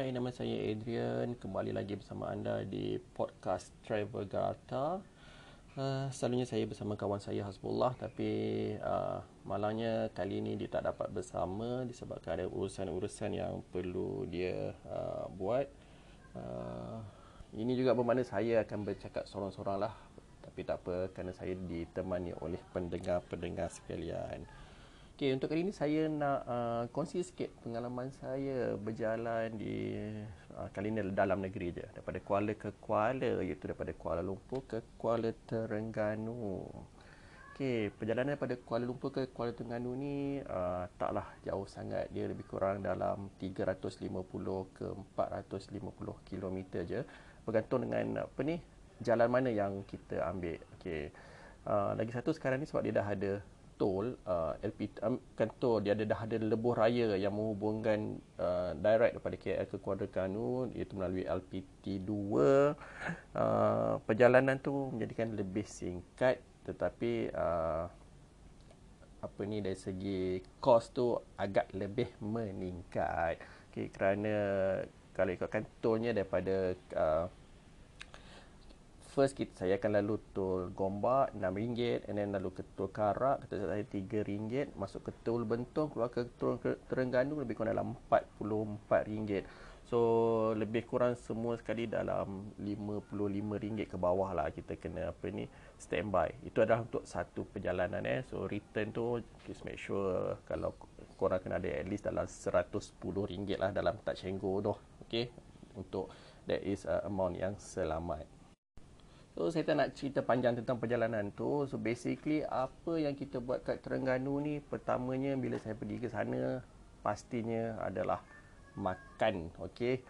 Hai, nama saya Adrian. Kembali lagi bersama anda di podcast Travel Garta. Uh, selalunya saya bersama kawan saya Hasbullah tapi uh, malangnya kali ini dia tak dapat bersama disebabkan ada urusan-urusan yang perlu dia uh, buat. Uh, ini juga bermakna saya akan bercakap sorang-sorang lah tapi tak apa kerana saya ditemani oleh pendengar-pendengar sekalian. Okay, untuk kali ini saya nak uh, kongsi sikit pengalaman saya berjalan di uh, kali ini dalam negeri je daripada Kuala ke Kuala iaitu daripada Kuala Lumpur ke Kuala Terengganu. Okay, perjalanan daripada Kuala Lumpur ke Kuala Terengganu ni uh, taklah jauh sangat dia lebih kurang dalam 350 ke 450 km je bergantung dengan apa ni jalan mana yang kita ambil. Okay. Uh, lagi satu sekarang ni sebab dia dah ada tol uh, LP um, kan tol dia ada dah ada lebuh raya yang menghubungkan uh, direct daripada KL ke Kuala Kanu iaitu melalui LPT 2 uh, perjalanan tu menjadikan lebih singkat tetapi uh, apa ni dari segi kos tu agak lebih meningkat. Okay, kerana kalau ikutkan tolnya daripada uh, first kita, saya akan lalu tol Gombak RM6 and then lalu ke tol Karak kata saya RM3 masuk ke tol Bentong keluar ke tol Terengganu lebih kurang dalam RM44 so lebih kurang semua sekali dalam RM55 ke bawah lah kita kena apa ni standby. Itu adalah untuk satu perjalanan eh. So return tu just make sure kalau korang kena ada at least dalam RM110 lah dalam touch and go tu okay? Untuk that is a amount yang selamat So saya tak nak cerita panjang tentang perjalanan tu. So basically apa yang kita buat kat Terengganu ni pertamanya bila saya pergi ke sana pastinya adalah makan. Okay.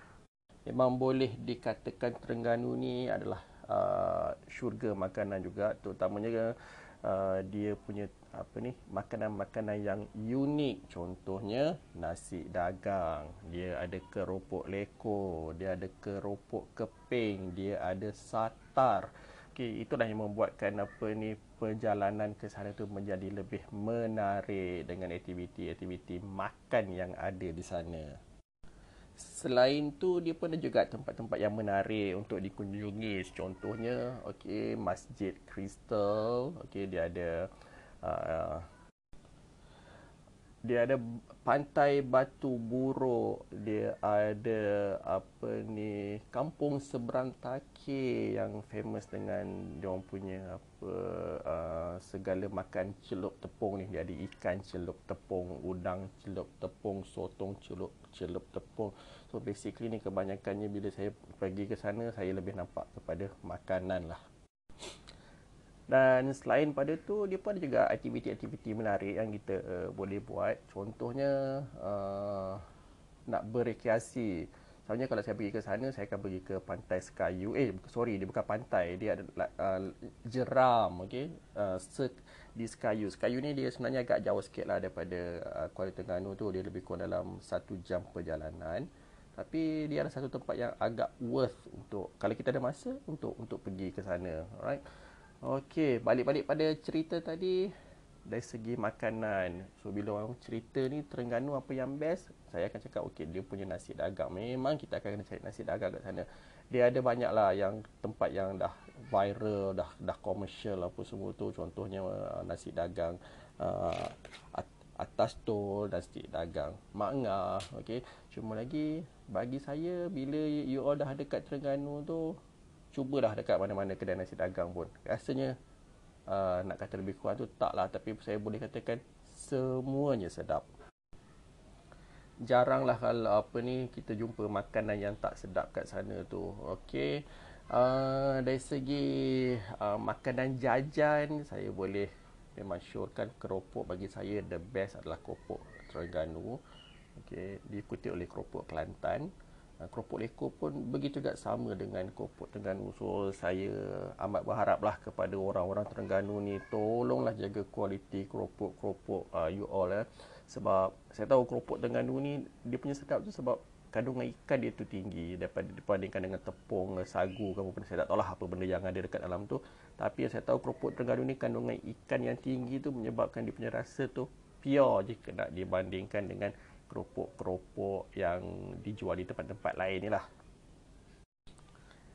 Memang boleh dikatakan Terengganu ni adalah uh, syurga makanan juga. Terutamanya uh, dia punya apa ni makanan-makanan yang unik. Contohnya nasi dagang. Dia ada keropok leko dia ada keropok keping dia ada satar. Okey itulah yang membuatkan apa ni perjalanan ke sana tu menjadi lebih menarik dengan aktiviti-aktiviti makan yang ada di sana Selain tu dia pun ada juga tempat-tempat yang menarik untuk dikunjungi. Contohnya okey Masjid Crystal, okey dia ada uh, dia ada pantai batu buruk. Dia ada apa ni kampung seberang take yang famous dengan dia orang punya apa uh, segala makan celup tepung ni. Ada ikan celup tepung udang celup tepung sotong celup celup tepung. So basically ni kebanyakannya bila saya pergi ke sana saya lebih nampak kepada makanan lah dan selain pada tu dia pun ada juga aktiviti-aktiviti menarik yang kita uh, boleh buat. Contohnya uh, nak berekreasi. Soalnya kalau saya pergi ke sana saya akan pergi ke pantai Sekayu. Eh sorry dia bukan pantai, dia ada uh, jeram okey. Uh, di Sekayu. Sekayu ni dia sebenarnya agak jauh sikit lah daripada uh, Kuala Terengganu tu. Dia lebih kurang dalam satu jam perjalanan. Tapi dia adalah satu tempat yang agak worth untuk kalau kita ada masa untuk untuk pergi ke sana. Alright. Okey, balik-balik pada cerita tadi dari segi makanan. So bila orang cerita ni Terengganu apa yang best, saya akan cakap okey dia punya nasi dagang. Memang kita akan kena cari nasi dagang kat sana. Dia ada banyak lah yang tempat yang dah viral, dah dah komersial apa semua tu. Contohnya uh, nasi dagang uh, atas tol nasi dagang Mak Ngah. Okey, cuma lagi bagi saya bila you all dah dekat Terengganu tu cubalah dekat mana-mana kedai nasi dagang pun. Rasanya uh, nak kata lebih kurang tu taklah tapi saya boleh katakan semuanya sedap. Jaranglah kalau apa ni kita jumpa makanan yang tak sedap kat sana tu. Okey. Uh, dari segi uh, makanan jajan saya boleh memang syorkan keropok bagi saya the best adalah keropok Terengganu. Okey, diikuti oleh keropok Kelantan. Ah, keropok leko pun begitu juga sama dengan keropok Terengganu. So saya amat berharaplah kepada orang-orang Terengganu ni tolonglah jaga kualiti keropok-keropok uh, you all eh. Sebab saya tahu keropok Terengganu ni dia punya sedap tu sebab kandungan ikan dia tu tinggi daripada dibandingkan dengan tepung, sagu ke apa pun. Saya tak tahulah apa benda yang ada dekat dalam tu. Tapi yang saya tahu keropok Terengganu ni kandungan ikan yang tinggi tu menyebabkan dia punya rasa tu pure jika nak dibandingkan dengan keropok-keropok yang dijual di tempat-tempat lain ni lah.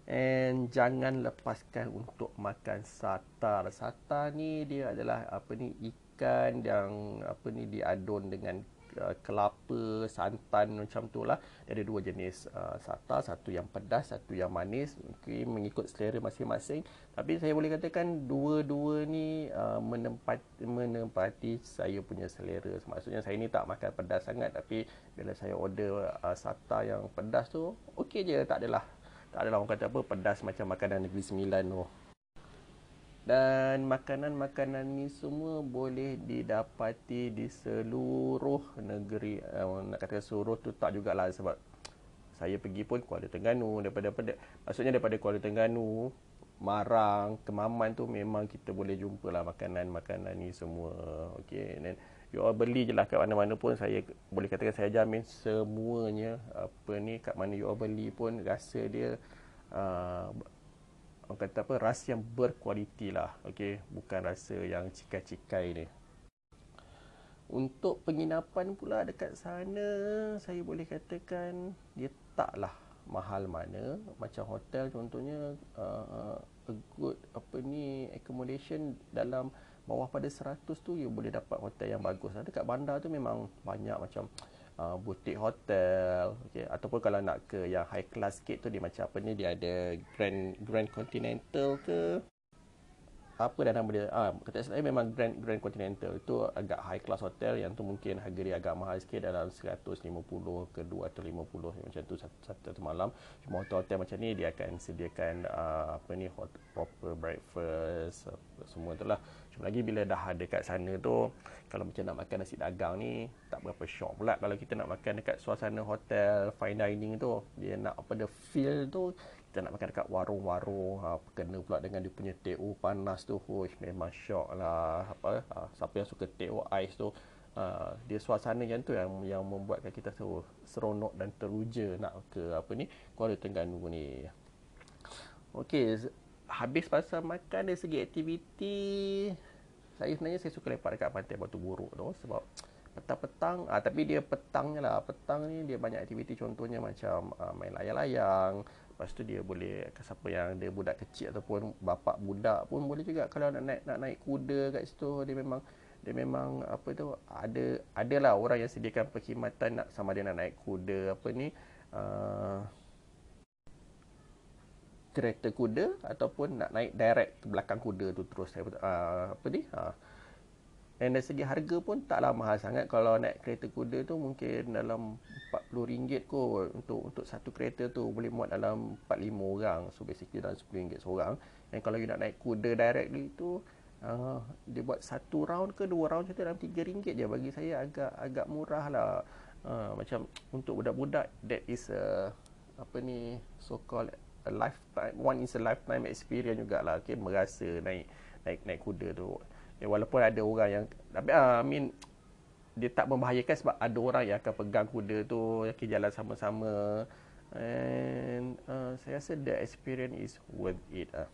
And jangan lepaskan untuk makan satar. Satar ni dia adalah apa ni ikan yang apa ni diadun dengan Uh, kelapa, santan macam tu lah. Ada dua jenis uh, sata, satu yang pedas, satu yang manis. Okay, mengikut selera masing-masing. Tapi saya boleh katakan dua-dua ni uh, menempati, menempati saya punya selera. Maksudnya saya ni tak makan pedas sangat. Tapi bila saya order uh, sata yang pedas tu, okey je. Tak adalah. Tak adalah orang kata apa, pedas macam makanan negeri sembilan tu. Dan makanan-makanan ni semua boleh didapati di seluruh negeri. Uh, nak kata seluruh tu tak jugalah sebab saya pergi pun Kuala Tengganu daripada daripada maksudnya daripada Kuala Tengganu Marang, Kemaman tu memang kita boleh jumpa lah makanan-makanan ni semua. Okey, dan you all beli je lah kat mana-mana pun saya boleh katakan saya jamin semuanya apa ni kat mana you all beli pun rasa dia uh, orang kata apa rasa yang berkualiti lah okey? Bukan rasa yang cikai-cikai ni. Untuk penginapan pula dekat sana saya boleh katakan dia taklah mahal mana. Macam hotel contohnya uh, a good apa ni accommodation dalam bawah pada 100 tu you boleh dapat hotel yang bagus dekat bandar tu memang banyak macam uh, boutique hotel okey ataupun kalau nak ke yang high class sikit tu dia macam apa ni dia ada grand grand continental ke? Apa dah nama dia? Ah kata saya memang grand grand continental. Itu agak high class hotel yang tu mungkin harga dia agak mahal sikit dalam 150 ke 250 macam tu satu, satu malam. Cuma hotel hotel macam ni dia akan sediakan uh, apa ni hot, proper breakfast semua tu lah lagi bila dah ada kat sana tu kalau macam nak makan nasi dagang ni tak berapa syok pula. Kalau kita nak makan dekat suasana hotel fine dining tu dia nak apa the feel tu kita nak makan dekat warung-warung ha, kena pula dengan dia punya teh panas tu. Uish, memang syok lah. Apa ha, siapa yang suka teh ais tu ha, dia suasana yang tu yang yang membuatkan kita tu seronok dan teruja nak ke apa ni Kuala Terengganu ni. Okey, habis pasal makan dari segi aktiviti saya sebenarnya saya suka lepak dekat pantai Batu Buruk tu sebab petang-petang ah tapi dia petangnya lah petang ni dia banyak aktiviti. Contohnya macam uh, main layang-layang Lepas tu dia boleh siapa yang dia budak kecil ataupun bapa budak pun boleh juga. Kalau nak naik nak naik kuda kat situ dia memang dia memang apa tu ada adalah orang yang sediakan perkhidmatan nak sama dia nak naik kuda apa ni uh, kereta kuda ataupun nak naik direct ke belakang kuda tu terus. Uh, apa ni? Uh, dan dari segi harga pun taklah mahal sangat. Kalau naik kereta kuda tu mungkin dalam RM40 kot untuk untuk satu kereta tu. Boleh muat dalam 45 orang. So basically dalam RM10 seorang. Dan kalau you nak naik kuda directly tu uh, dia buat satu round ke dua round macam dalam RM3 je. Bagi saya agak agak murah lah. Uh, macam untuk budak-budak that is a apa ni so called a lifetime one is a lifetime experience jugalah. Okay, merasa naik naik naik kuda tu. Ya, walaupun ada orang yang tapi uh, I mean dia tak membahayakan sebab ada orang yang akan pegang kuda tu yang akan jalan sama-sama. And uh, saya rasa the experience is worth it ah. uh.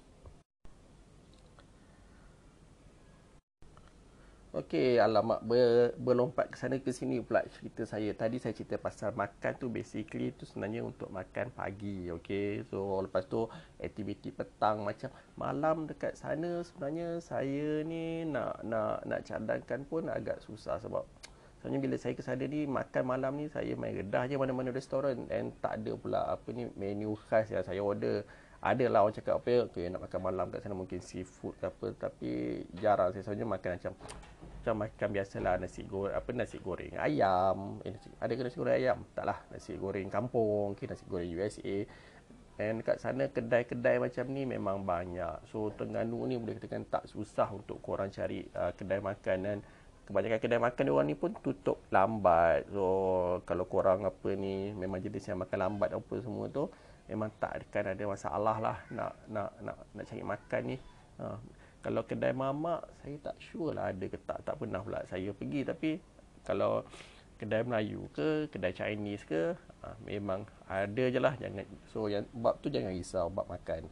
Okey, alamak ber, berlompat ke sana ke sini pula cerita saya. Tadi saya cerita pasal makan tu basically tu sebenarnya untuk makan pagi, okey. So lepas tu aktiviti petang macam malam dekat sana sebenarnya saya ni nak nak nak cadangkan pun agak susah sebab sebenarnya bila saya ke sana ni makan malam ni saya main redah je mana-mana restoran and tak ada pula apa ni menu khas yang saya order ada lah orang cakap apa okay, nak makan malam kat sana mungkin seafood ke apa tapi jarang saya sebenarnya makan macam macam makan biasalah nasi goreng apa nasi goreng? Ayam. Eh, nasi, ada ke nasi goreng ayam? Taklah nasi goreng kampung ke nasi goreng USA and kat sana kedai-kedai macam ni memang banyak. So Tengganu ni boleh katakan tak susah untuk korang cari uh, kedai makan. Dan kebanyakan kedai makan dia orang ni pun tutup lambat. So kalau korang apa ni memang jenis yang makan lambat apa semua tu memang tak akan ada masalah lah nak nak nak nak cari makan ni. Uh, kalau kedai mamak saya tak sure lah ada ke tak. Tak pernah pula saya pergi. Tapi kalau kedai Melayu ke kedai Chinese ke ha, memang ada je lah. Jangan so yang bab tu jangan risau bab makan.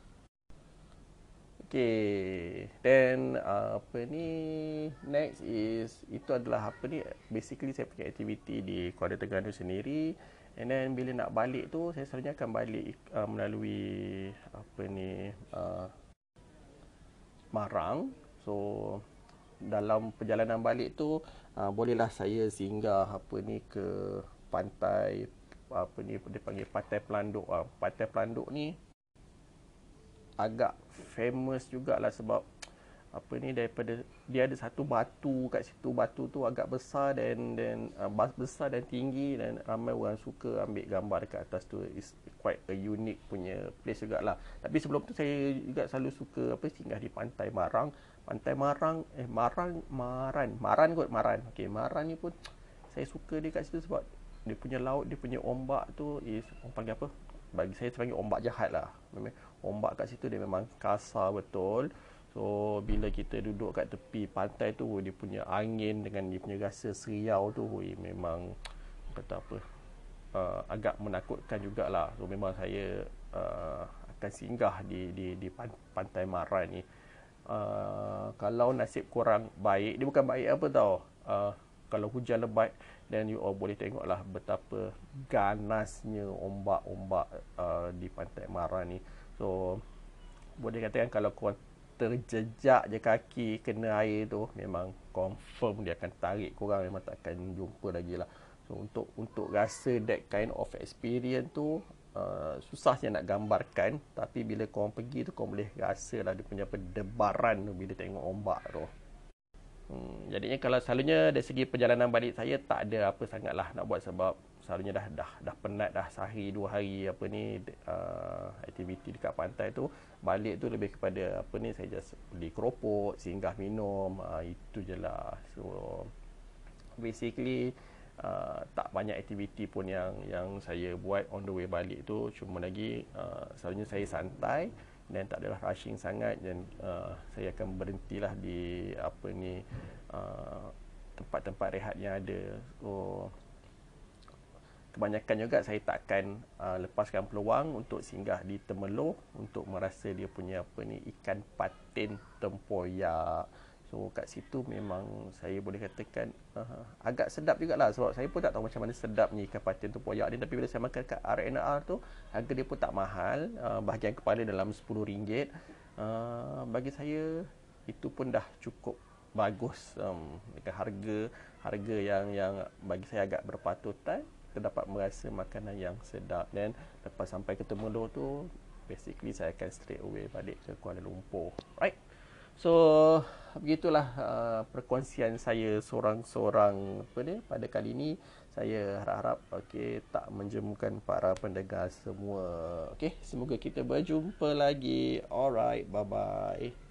Okay, then uh, apa ni next is itu adalah apa ni basically saya punya aktiviti di Kuala Terengganu sendiri. And then bila nak balik tu saya selalunya akan balik uh, melalui apa ni uh, Marang. So dalam perjalanan balik tu uh, bolehlah saya singgah apa ni ke pantai apa ni dia panggil pantai Pelanduk. Uh, pantai Pelanduk ni agak famous jugalah sebab apa ni daripada dia ada satu batu kat situ. Batu tu agak besar dan dan uh, besar dan tinggi dan ramai orang suka ambil gambar dekat atas tu. Is quite a unique punya place jugalah. Tapi sebelum tu saya juga selalu suka apa singgah di pantai Marang. Pantai Marang eh Marang Maran. Maran kot Maran. Okey Maran ni pun saya suka dia kat situ sebab dia punya laut dia punya ombak tu is orang panggil apa? Bagi saya sebagai ombak jahat lah memang ombak kat situ dia memang kasar betul so bila kita duduk kat tepi pantai tu dia punya angin dengan dia punya rasa seriau tu hui, memang kata apa uh, agak menakutkan jugalah. So memang saya uh, akan singgah di di di pantai Maran ni. Uh, kalau nasib kurang baik dia bukan baik apa tau. Uh, kalau hujan lebat dan you all boleh tengoklah betapa ganasnya ombak-ombak uh, di pantai Mara ni. So boleh katakan kalau kau terjejak je kaki kena air tu memang confirm dia akan tarik korang memang tak akan jumpa lagi lah. So untuk untuk rasa that kind of experience tu uh, susah saya nak gambarkan tapi bila kau pergi tu kau boleh rasa lah dia punya perdebaran tu bila tengok ombak tu. Hmm, jadinya kalau selalunya dari segi perjalanan balik saya tak ada apa sangatlah nak buat sebab selalunya dah dah dah penat dah sehari dua hari apa ni uh, aktiviti dekat pantai tu balik tu lebih kepada apa ni saya just beli keropok singgah minum uh, itu je lah. So basically uh, tak banyak aktiviti pun yang yang saya buat on the way balik tu. Cuma lagi uh, selalunya saya santai dan tak adalah rushing sangat dan uh, saya akan berhentilah di apa ni uh, tempat-tempat rehat yang ada. So kebanyakan juga saya takkan uh, lepaskan peluang untuk singgah di Temeloh untuk merasa dia punya apa ni ikan patin tempoyak. So kat situ memang saya boleh katakan uh, agak sedap jugalah. Sebab saya pun tak tahu macam mana sedapnya ikan patin tu poyak ni. Tapi bila saya makan kat RNR tu harga dia pun tak mahal. Uh, bahagian kepala dalam RM10 uh, bagi saya itu pun dah cukup bagus. Um, dengan harga harga yang yang bagi saya agak berpatutan dapat merasa makanan yang sedap dan lepas sampai ke Temulo tu basically saya akan straight away balik ke Kuala Lumpur right So begitulah uh, perkongsian saya seorang-seorang apa ni pada kali ini saya harap-harap okey tak menjemukan para pendengar semua. Okey, semoga kita berjumpa lagi. Alright, bye bye.